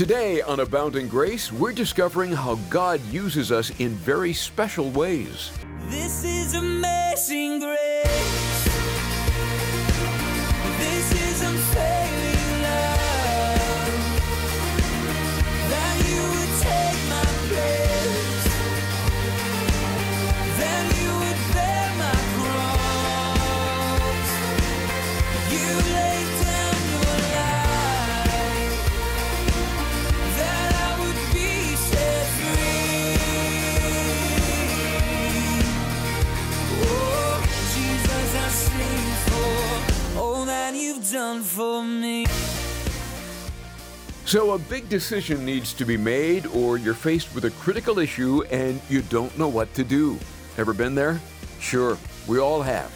Today on Abounding Grace, we're discovering how God uses us in very special ways. This is amazing grace. So, a big decision needs to be made, or you're faced with a critical issue and you don't know what to do. Ever been there? Sure, we all have.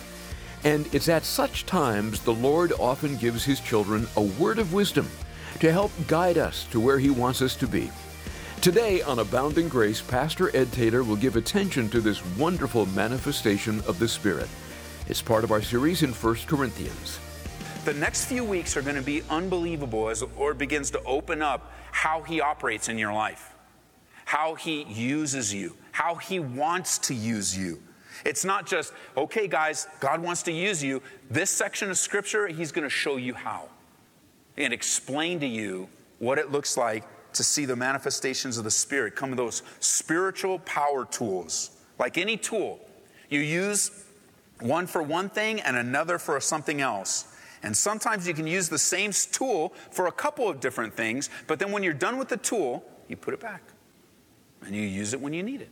And it's at such times the Lord often gives His children a word of wisdom to help guide us to where He wants us to be. Today on Abounding Grace, Pastor Ed Taylor will give attention to this wonderful manifestation of the Spirit. It's part of our series in 1 Corinthians. The next few weeks are going to be unbelievable as the Lord begins to open up how He operates in your life, how He uses you, how He wants to use you. It's not just, okay, guys, God wants to use you. This section of Scripture, He's going to show you how and explain to you what it looks like to see the manifestations of the Spirit come those spiritual power tools. Like any tool, you use one for one thing and another for something else. And sometimes you can use the same tool for a couple of different things, but then when you're done with the tool, you put it back and you use it when you need it.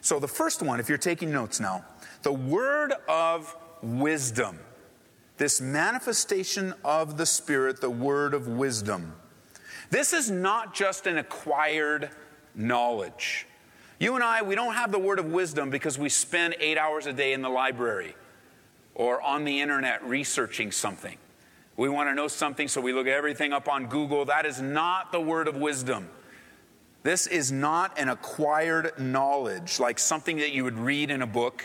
So, the first one, if you're taking notes now, the word of wisdom, this manifestation of the Spirit, the word of wisdom. This is not just an acquired knowledge. You and I, we don't have the word of wisdom because we spend eight hours a day in the library or on the internet researching something. We want to know something, so we look everything up on Google. That is not the word of wisdom. This is not an acquired knowledge like something that you would read in a book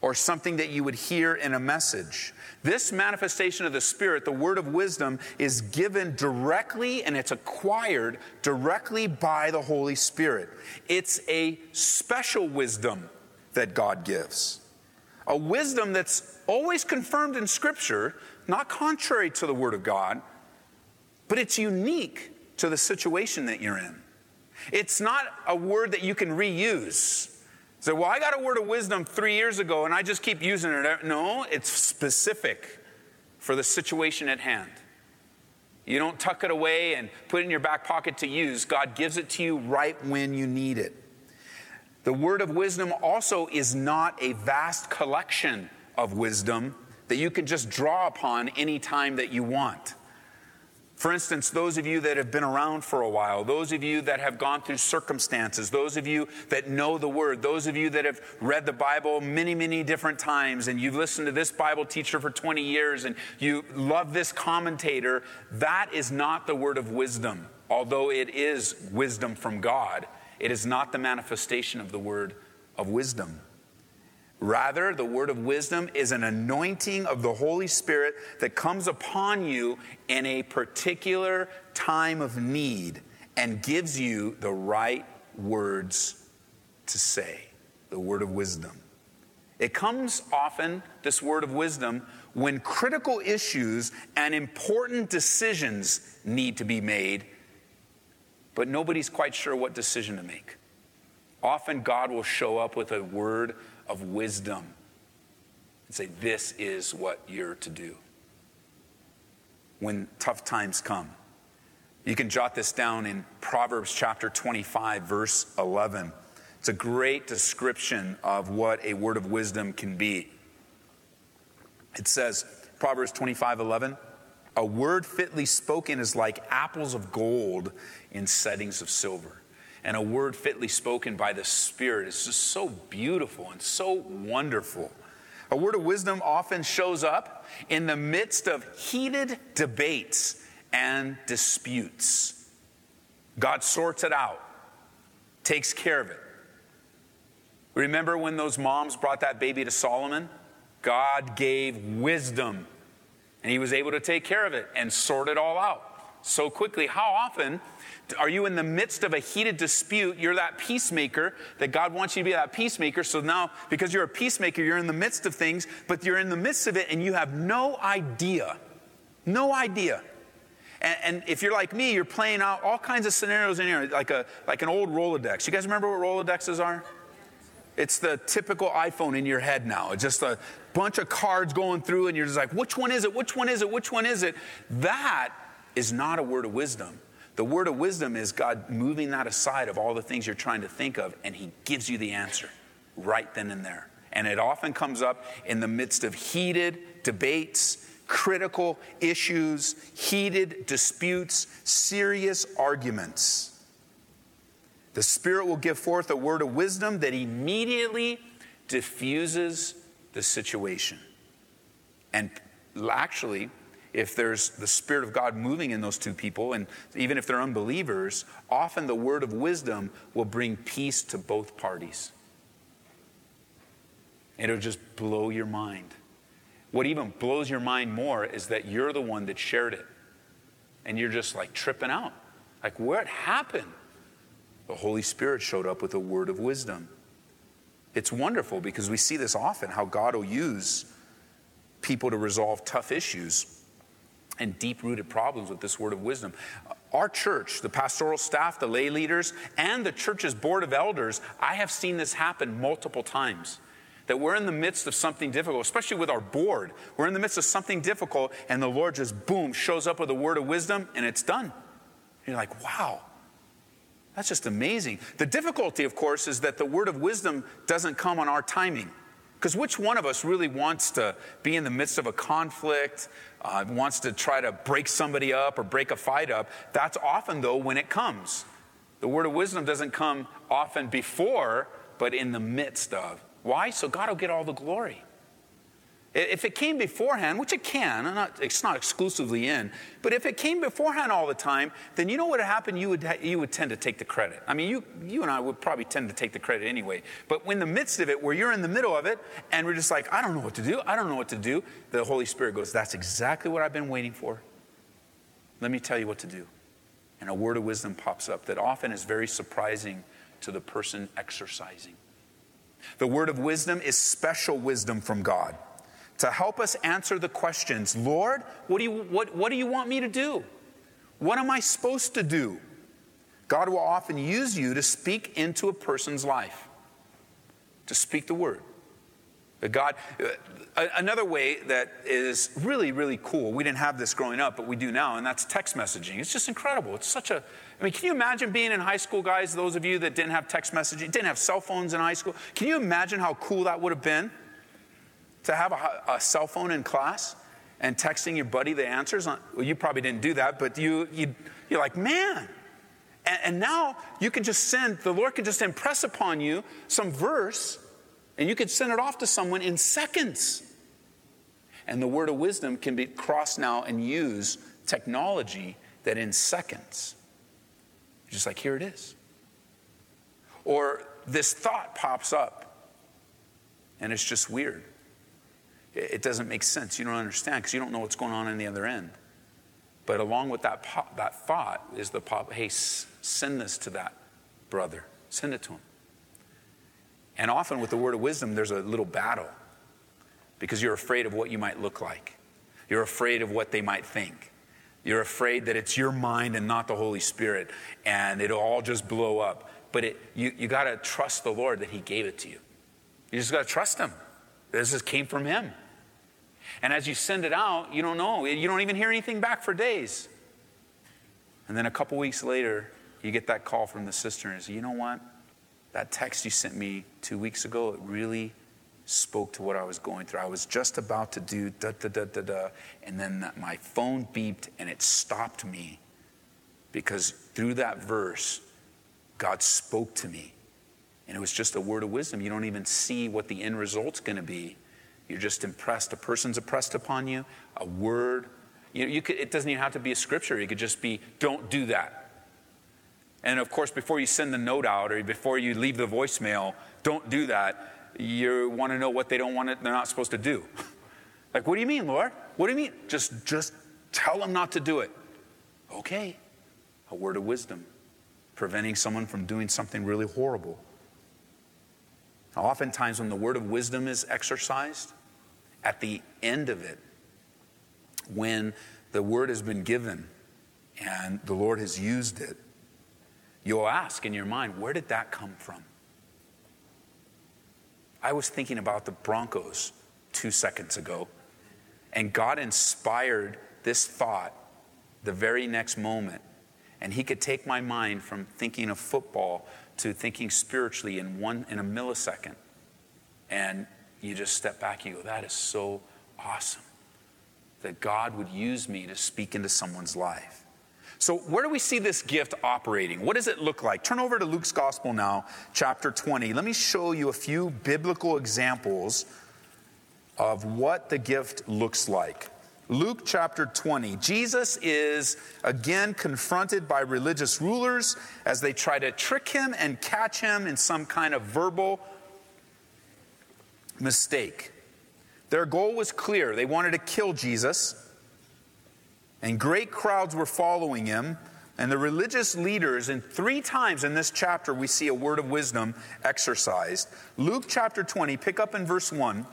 or something that you would hear in a message. This manifestation of the Spirit, the word of wisdom, is given directly and it's acquired directly by the Holy Spirit. It's a special wisdom that God gives. A wisdom that's always confirmed in Scripture, not contrary to the Word of God, but it's unique to the situation that you're in. It's not a word that you can reuse. Say, well, I got a word of wisdom three years ago and I just keep using it. No, it's specific for the situation at hand. You don't tuck it away and put it in your back pocket to use. God gives it to you right when you need it. The word of wisdom also is not a vast collection of wisdom that you can just draw upon any time that you want. For instance, those of you that have been around for a while, those of you that have gone through circumstances, those of you that know the Word, those of you that have read the Bible many, many different times, and you've listened to this Bible teacher for 20 years, and you love this commentator, that is not the word of wisdom. Although it is wisdom from God, it is not the manifestation of the word of wisdom. Rather, the word of wisdom is an anointing of the Holy Spirit that comes upon you in a particular time of need and gives you the right words to say. The word of wisdom. It comes often, this word of wisdom, when critical issues and important decisions need to be made, but nobody's quite sure what decision to make. Often, God will show up with a word of wisdom and say, This is what you're to do when tough times come. You can jot this down in Proverbs chapter 25, verse 11. It's a great description of what a word of wisdom can be. It says, Proverbs 25, 11, a word fitly spoken is like apples of gold in settings of silver and a word fitly spoken by the Spirit is just so beautiful and so wonderful. A word of wisdom often shows up in the midst of heated debates and disputes. God sorts it out, takes care of it. Remember when those moms brought that baby to Solomon? God gave wisdom, and he was able to take care of it and sort it all out. so quickly. How often are you in the midst of a heated dispute? You're that peacemaker that God wants you to be that peacemaker. So now, because you're a peacemaker, you're in the midst of things, but you're in the midst of it and you have no idea. No idea. And, and if you're like me, you're playing out all kinds of scenarios in here, like, a, like an old Rolodex. You guys remember what Rolodexes are? It's the typical iPhone in your head now. It's just a bunch of cards going through, and you're just like, which one is it? Which one is it? Which one is it? That is not a word of wisdom. The word of wisdom is God moving that aside of all the things you're trying to think of, and He gives you the answer right then and there. And it often comes up in the midst of heated debates, critical issues, heated disputes, serious arguments. The Spirit will give forth a word of wisdom that immediately diffuses the situation. And actually, if there's the Spirit of God moving in those two people, and even if they're unbelievers, often the word of wisdom will bring peace to both parties. It'll just blow your mind. What even blows your mind more is that you're the one that shared it. And you're just like tripping out. Like, what happened? The Holy Spirit showed up with a word of wisdom. It's wonderful because we see this often how God will use people to resolve tough issues and deep rooted problems with this word of wisdom. Our church, the pastoral staff, the lay leaders, and the church's board of elders, I have seen this happen multiple times. That we're in the midst of something difficult, especially with our board. We're in the midst of something difficult, and the Lord just boom shows up with a word of wisdom, and it's done. You're like, wow, that's just amazing. The difficulty, of course, is that the word of wisdom doesn't come on our timing. Because which one of us really wants to be in the midst of a conflict, uh, wants to try to break somebody up or break a fight up? That's often, though, when it comes. The word of wisdom doesn't come often before, but in the midst of. Why? So God will get all the glory. If it came beforehand, which it can, not, it's not exclusively in, but if it came beforehand all the time, then you know what would happen? You would, you would tend to take the credit. I mean, you, you and I would probably tend to take the credit anyway. But in the midst of it, where you're in the middle of it, and we're just like, I don't know what to do, I don't know what to do, the Holy Spirit goes, That's exactly what I've been waiting for. Let me tell you what to do. And a word of wisdom pops up that often is very surprising to the person exercising. The word of wisdom is special wisdom from God to help us answer the questions Lord, what do, you, what, what do you want me to do? What am I supposed to do? God will often use you to speak into a person's life, to speak the word. God, uh, another way that is really, really cool, we didn't have this growing up, but we do now, and that's text messaging. It's just incredible. It's such a, I mean, can you imagine being in high school, guys, those of you that didn't have text messaging, didn't have cell phones in high school? Can you imagine how cool that would have been? To have a, a cell phone in class and texting your buddy the answers? On, well, you probably didn't do that, but you, you, you're like, man. And, and now you can just send, the Lord can just impress upon you some verse, and you could send it off to someone in seconds. And the word of wisdom can be crossed now and use technology that in seconds, just like here it is. Or this thought pops up, and it's just weird it doesn't make sense. You don't understand because you don't know what's going on in the other end. But along with that, pop, that thought is the pop, hey, send this to that brother. Send it to him. And often with the word of wisdom, there's a little battle because you're afraid of what you might look like. You're afraid of what they might think. You're afraid that it's your mind and not the Holy Spirit, and it'll all just blow up. But it, you, you got to trust the Lord that He gave it to you. You just got to trust Him. This just came from Him. And as you send it out, you don't know. You don't even hear anything back for days. And then a couple weeks later, you get that call from the sister and say, you know what? That text you sent me two weeks ago, it really spoke to what I was going through. I was just about to do da da da da da, and then my phone beeped and it stopped me because through that verse, God spoke to me. And it was just a word of wisdom. You don't even see what the end result's going to be you're just impressed. A person's impressed upon you, a word. You you could, it doesn't even have to be a scripture. It could just be, don't do that. And of course, before you send the note out or before you leave the voicemail, don't do that. You want to know what they don't want it, they're not supposed to do. like, what do you mean, Lord? What do you mean? Just, just tell them not to do it. Okay, a word of wisdom, preventing someone from doing something really horrible. Oftentimes, when the word of wisdom is exercised, at the end of it, when the word has been given and the Lord has used it, you'll ask in your mind, where did that come from? I was thinking about the Broncos two seconds ago, and God inspired this thought the very next moment. And He could take my mind from thinking of football to thinking spiritually in one in a millisecond. And you just step back and you go, that is so awesome that God would use me to speak into someone's life. So, where do we see this gift operating? What does it look like? Turn over to Luke's Gospel now, chapter 20. Let me show you a few biblical examples of what the gift looks like. Luke chapter 20. Jesus is again confronted by religious rulers as they try to trick him and catch him in some kind of verbal mistake. Their goal was clear they wanted to kill Jesus. And great crowds were following him. And the religious leaders, and three times in this chapter, we see a word of wisdom exercised. Luke chapter 20, pick up in verse 1.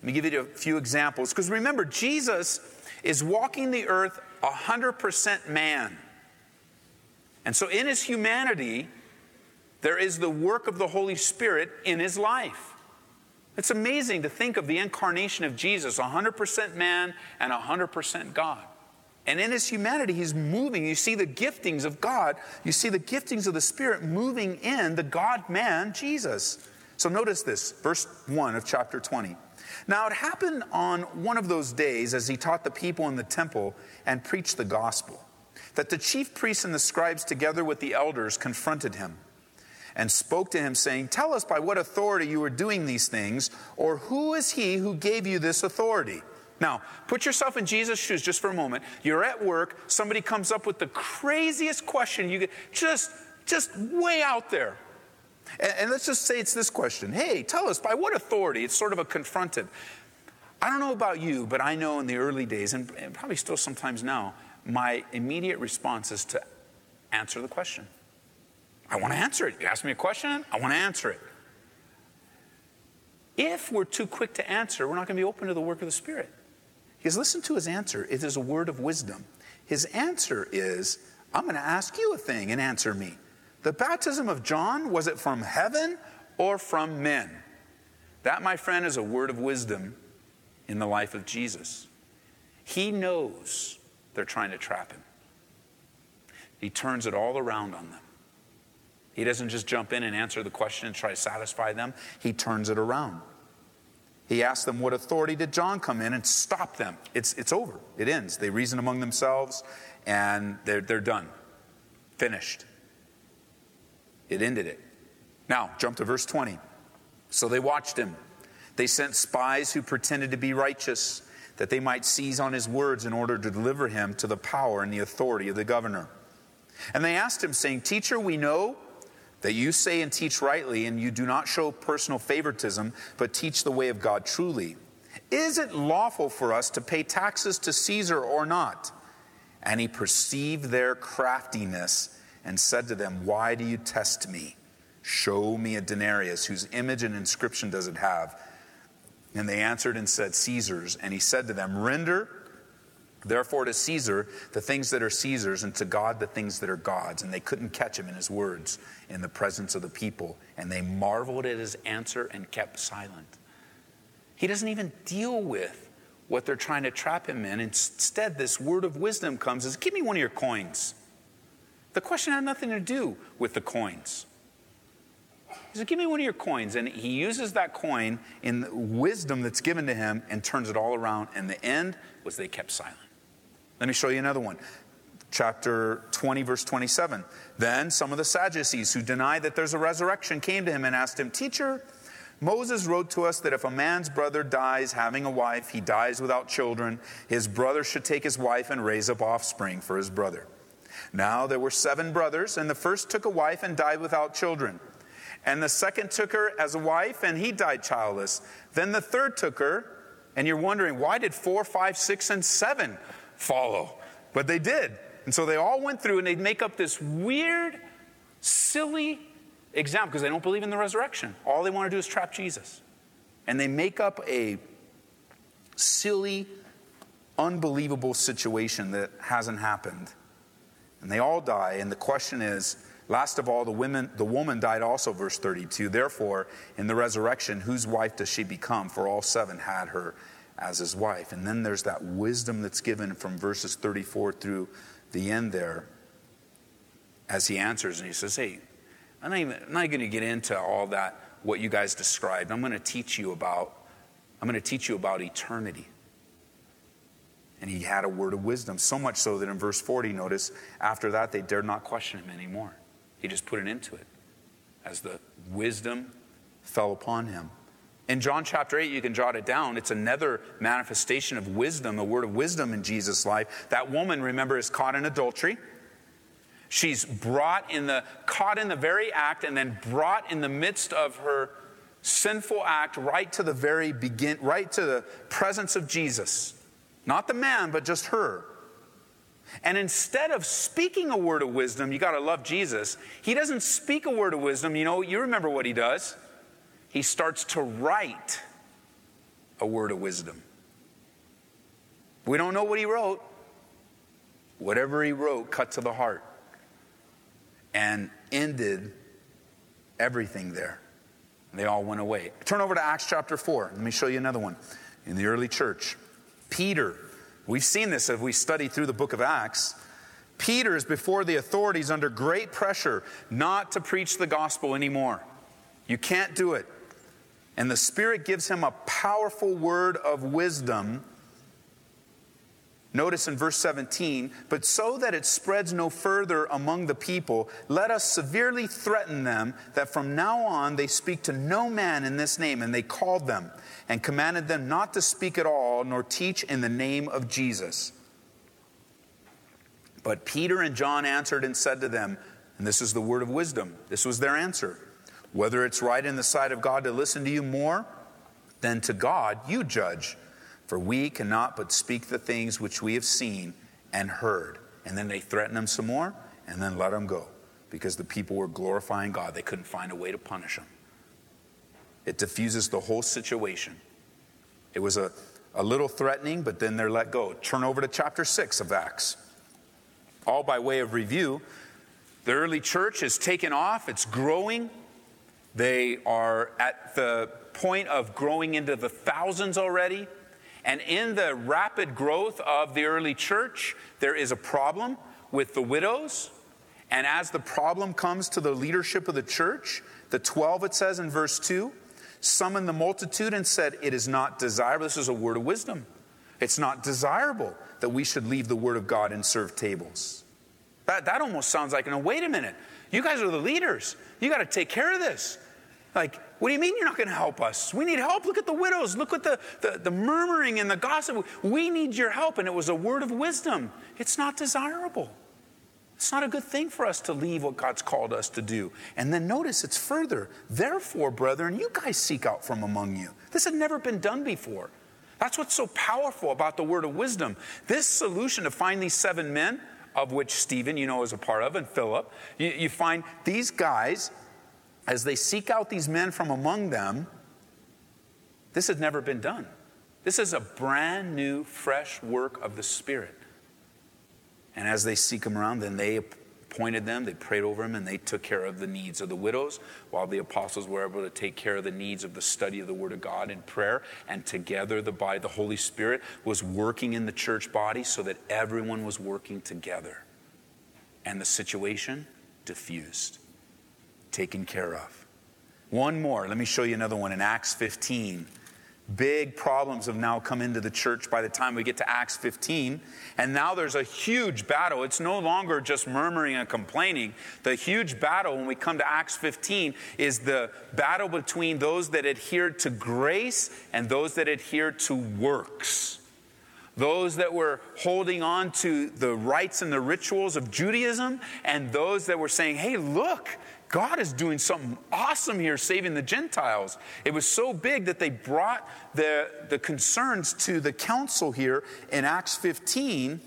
Let me give you a few examples. Because remember, Jesus is walking the earth 100% man. And so in his humanity, there is the work of the Holy Spirit in his life. It's amazing to think of the incarnation of Jesus, 100% man and 100% God. And in his humanity, he's moving. You see the giftings of God, you see the giftings of the Spirit moving in the God man, Jesus. So notice this, verse 1 of chapter 20. Now it happened on one of those days as he taught the people in the temple and preached the gospel, that the chief priests and the scribes, together with the elders, confronted him and spoke to him, saying, Tell us by what authority you are doing these things, or who is he who gave you this authority? Now, put yourself in Jesus' shoes just for a moment. You're at work, somebody comes up with the craziest question you get, just, just way out there. And, and let's just say it's this question Hey, tell us, by what authority? It's sort of a confronted. I don't know about you, but I know in the early days, and, probably still sometimes now, my immediate response is to answer the question. I want to answer it. You ask me a question, I want to answer it. If we're too quick to answer, we're not going to be open to the work of the Spirit. Because listen to his answer. It is a word of wisdom. His answer is, I'm going to ask you a thing and answer me. The baptism of John, was it from heaven or from men? That, my friend, is a word of wisdom in the life of Jesus. He knows they're trying to trap him, he turns it all around on them. He doesn't just jump in and answer the question and try to satisfy them, he turns it around. He asks them, What authority did John come in and stop them? It's, it's over. It ends. They reason among themselves and they're, they're done. Finished. It ended it. Now, jump to verse 20. So they watched him. They sent spies who pretended to be righteous, that they might seize on his words in order to deliver him to the power and the authority of the governor. And they asked him, saying, Teacher, we know that you say and teach rightly, and you do not show personal favoritism, but teach the way of God truly. Is it lawful for us to pay taxes to Caesar or not? And he perceived their craftiness and said to them, Why do you test me? Show me a denarius, whose image and inscription does it have? And they answered and said, Caesar's. And he said to them, Render Therefore, to Caesar, the things that are Caesar's, and to God, the things that are God's. And they couldn't catch him in his words in the presence of the people. And they marveled at his answer and kept silent. He doesn't even deal with what they're trying to trap him in. Instead, this word of wisdom comes as give me one of your coins. The question had nothing to do with the coins. He said, Give me one of your coins. And he uses that coin in the wisdom that's given to him and turns it all around. And the end was they kept silent. Let me show you another one. Chapter 20, verse 27. Then some of the Sadducees who deny that there's a resurrection came to him and asked him, Teacher, Moses wrote to us that if a man's brother dies having a wife, he dies without children. His brother should take his wife and raise up offspring for his brother. Now there were seven brothers, and the first took a wife and died without children. And the second took her as a wife, and he died childless. Then the third took her, and you're wondering, why did four, five, six, and seven follow. But they did. And so they all went through and they'd make up this weird, silly example because they don't believe in the resurrection. All they want to do is trap Jesus. And they make up a silly, unbelievable situation that hasn't happened. And they all die. And the question is last of all, the, women, the woman died also, verse 32. Therefore, in the resurrection, whose wife does she become? For all seven had her as his wife. And then there's that wisdom that's given from verses 34 through the end there as he answers. And he says, Hey, I'm not, I'm not going to get into all that, what you guys described. I'm going to teach you about, I'm going to teach you about eternity. And he had a word of wisdom, so much so that in verse 40, notice, after that, they dared not question him anymore. He just put an end to it as the wisdom fell upon him. In John chapter 8, you can jot it down. It's another manifestation of wisdom, a word of wisdom in Jesus' life. That woman, remember, is caught in adultery. She's brought in the, caught in the very act and then brought in the midst of her sinful act right to the very begin, right to the presence of Jesus. Not the man, but just her. And instead of speaking a word of wisdom, you got to love Jesus. He doesn't speak a word of wisdom. You know, you remember what he does. He starts to write a word of wisdom. We don't know what he wrote. Whatever he wrote cut to the heart and ended everything there. They all went away. Turn over to Acts chapter 4. Let me show you another one. In the early church, Peter, we've seen this as we study through the book of Acts. Peter is before the authorities under great pressure not to preach the gospel anymore. You can't do it. And the Spirit gives him a powerful word of wisdom Notice in verse 17, but so that it spreads no further among the people, let us severely threaten them that from now on they speak to no man in this name. And they called them and commanded them not to speak at all, nor teach in the name of Jesus. But Peter and John answered and said to them, and this is the word of wisdom, this was their answer whether it's right in the sight of God to listen to you more than to God, you judge. For we cannot but speak the things which we have seen and heard. And then they threaten them some more and then let them go because the people were glorifying God. They couldn't find a way to punish them. It diffuses the whole situation. It was a, a little threatening, but then they're let go. Turn over to chapter 6 of Acts. All by way of review, the early church is taken off, it's growing. They are at the point of growing into the thousands already. And in the rapid growth of the early church, there is a problem with the widows. And as the problem comes to the leadership of the church, the 12, it says in verse 2, summoned the multitude and said, It is not desirable. This is a word of wisdom. It's not desirable that we should leave the word of God and serve tables. That, that almost sounds like, no, wait a minute. You guys are the leaders. You got to take care of this. Like, what do you mean you're not going to help us? We need help. Look at the widows. Look at the, the, the, murmuring and the gossip. We need your help. And it was a word of wisdom. It's not desirable. It's not a good thing for us to leave what God's called us to do. And then notice it's further. Therefore, brethren, you guys seek out from among you. This had never been done before. That's what's so powerful about the word of wisdom. This solution to find these seven men, of which Stephen, you know, is a part of, and Philip, you, you find these guys as they seek out these men from among them, this had never been done. This is a brand new, fresh work of the Spirit. And as they seek them around, then they appointed them, they prayed over them, and they took care of the needs of the widows, while the apostles were able to take care of the needs of the study of the Word of God in prayer. And together, the body, the Holy Spirit was working in the church body so that everyone was working together. And the situation diffused taken care of. One more. Let me show you another one in Acts 15. Big problems have now come into the church by the time we get to Acts 15. And now there's a huge battle. It's no longer just murmuring and complaining. The huge battle when we come to Acts 15 is the battle between those that adhered to grace and those that adhered to works. Those that were holding on to the rites and the rituals of Judaism, and those that were saying, hey, look, God is doing something awesome here, saving the Gentiles. It was so big that they brought the, the concerns to the council here in Acts 15.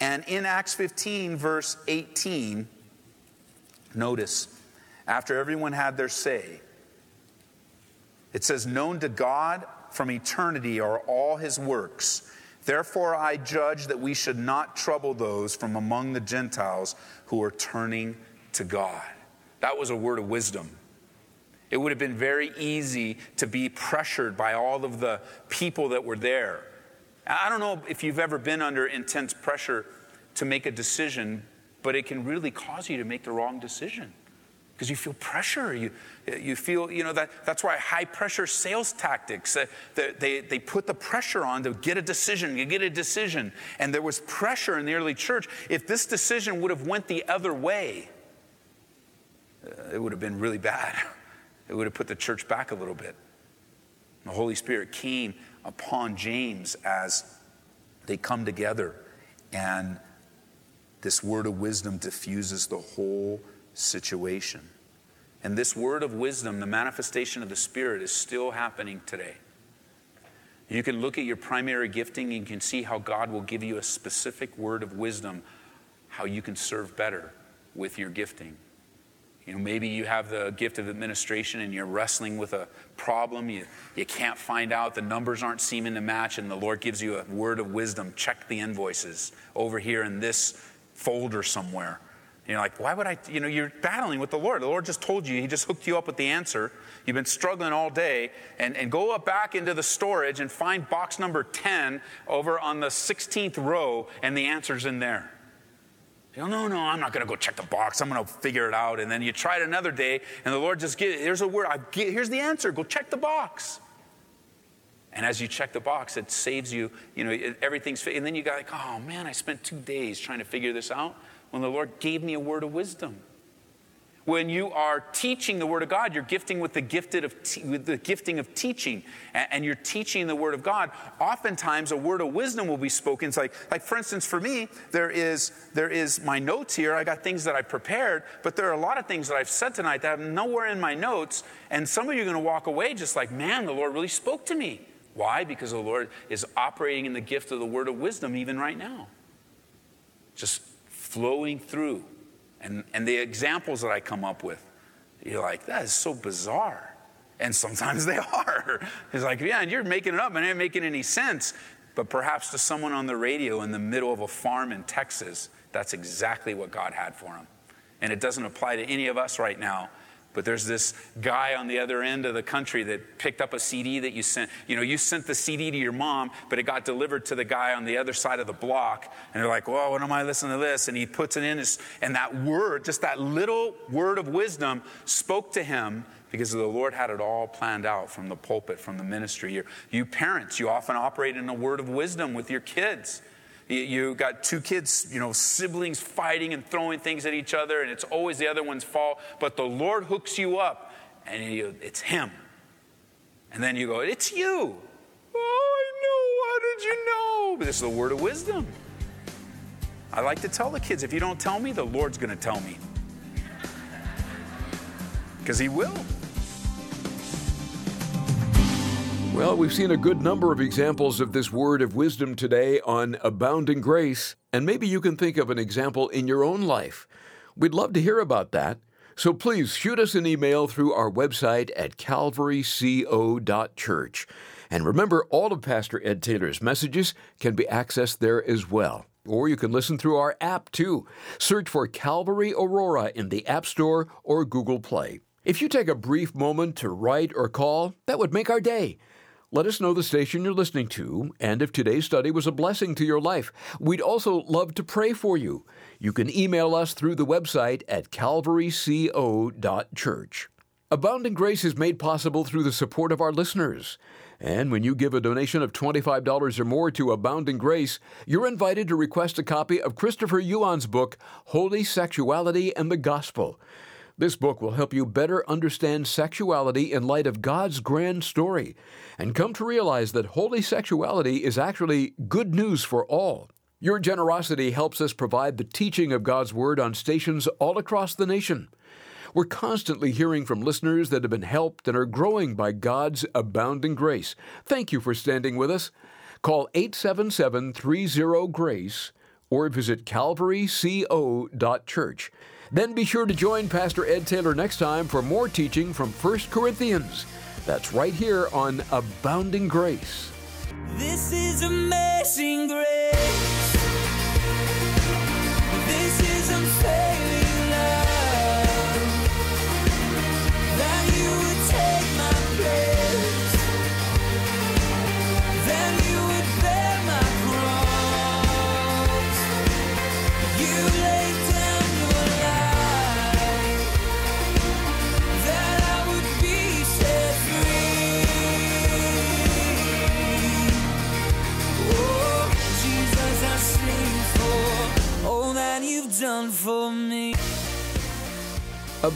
And in Acts 15, verse 18, notice, after everyone had their say, it says, Known to God from eternity are all his works. Therefore, I judge that we should not trouble those from among the Gentiles who are turning to God. That was a word of wisdom. It would have been very easy to be pressured by all of the people that were there. I don't know if you've ever been under intense pressure to make a decision, but it can really cause you to make the wrong decision because you feel pressure. You, you feel, you know, that, that's why high pressure sales tactics, uh, they, they, they put the pressure on to get a decision, you get a decision. And there was pressure in the early church. If this decision would have went the other way, it would have been really bad. It would have put the church back a little bit. The Holy Spirit came upon James as they come together, and this word of wisdom diffuses the whole situation. And this word of wisdom, the manifestation of the Spirit, is still happening today. You can look at your primary gifting and you can see how God will give you a specific word of wisdom, how you can serve better with your gifting. You know, maybe you have the gift of administration and you're wrestling with a problem. You, you can't find out, the numbers aren't seeming to match, and the Lord gives you a word of wisdom. Check the invoices over here in this folder somewhere. You're like, why would I? You know, you're battling with the Lord. The Lord just told you, He just hooked you up with the answer. You've been struggling all day, and, and go up back into the storage and find box number 10 over on the 16th row, and the answer's in there. You no, no, I'm not going to go check the box. I'm going to figure it out. And then you try it another day, and the Lord just gives, here's a word, I, here's the answer. Go check the box. And as you check the box, it saves you, you know, everything's, and then you got like, oh man, I spent two days trying to figure this out when the Lord gave me a word of wisdom. When you are teaching the Word of God, you're gifting with the, gifted of te- with the gifting of teaching, and, and, you're teaching the Word of God. Oftentimes, a word of wisdom will be spoken. It's like, like for instance, for me, there is there is my notes here. I got things that I prepared, but there are a lot of things that I've said tonight that have nowhere in my notes. And some of you are going to walk away just like, man, the Lord really spoke to me. Why? Because the Lord is operating in the gift of the word of wisdom even right now. Just flowing through. And, and the examples that I come up with, you're like, that is so bizarre. And sometimes they are. It's like, yeah, and you're making it up and it ain't making any sense. But perhaps to someone on the radio in the middle of a farm in Texas, that's exactly what God had for him. And it doesn't apply to any of us right now but there's this guy on the other end of the country that picked up a CD that you sent. You know, you sent the CD to your mom, but it got delivered to the guy on the other side of the block. And they're like, "Well, when am I listening to this?" And he puts it in his, and that word, just that little word of wisdom, spoke to him because the Lord had it all planned out from the pulpit, from the ministry. you parents, you often operate in a word of wisdom with your kids. You got two kids, you know, siblings fighting and throwing things at each other, and it's always the other one's fault. But the Lord hooks you up, and you, it's Him. And then you go, It's you. Oh, I know. How did you know? But this is the word of wisdom. I like to tell the kids if you don't tell me, the Lord's going to tell me. Because He will. Well, we've seen a good number of examples of this word of wisdom today on Abounding Grace, and maybe you can think of an example in your own life. We'd love to hear about that. So please shoot us an email through our website at calvaryco.church. And remember, all of Pastor Ed Taylor's messages can be accessed there as well. Or you can listen through our app too. Search for Calvary Aurora in the App Store or Google Play. If you take a brief moment to write or call, that would make our day. Let us know the station you're listening to and if today's study was a blessing to your life. We'd also love to pray for you. You can email us through the website at calvaryco.church. Abounding Grace is made possible through the support of our listeners. And when you give a donation of $25 or more to Abounding Grace, you're invited to request a copy of Christopher Yuan's book, Holy Sexuality and the Gospel. This book will help you better understand sexuality in light of God's grand story and come to realize that holy sexuality is actually good news for all. Your generosity helps us provide the teaching of God's Word on stations all across the nation. We're constantly hearing from listeners that have been helped and are growing by God's abounding grace. Thank you for standing with us. Call 877 30 GRACE or visit calvaryco.church. Then be sure to join Pastor Ed Taylor next time for more teaching from 1 Corinthians. That's right here on Abounding Grace. This is amazing grace.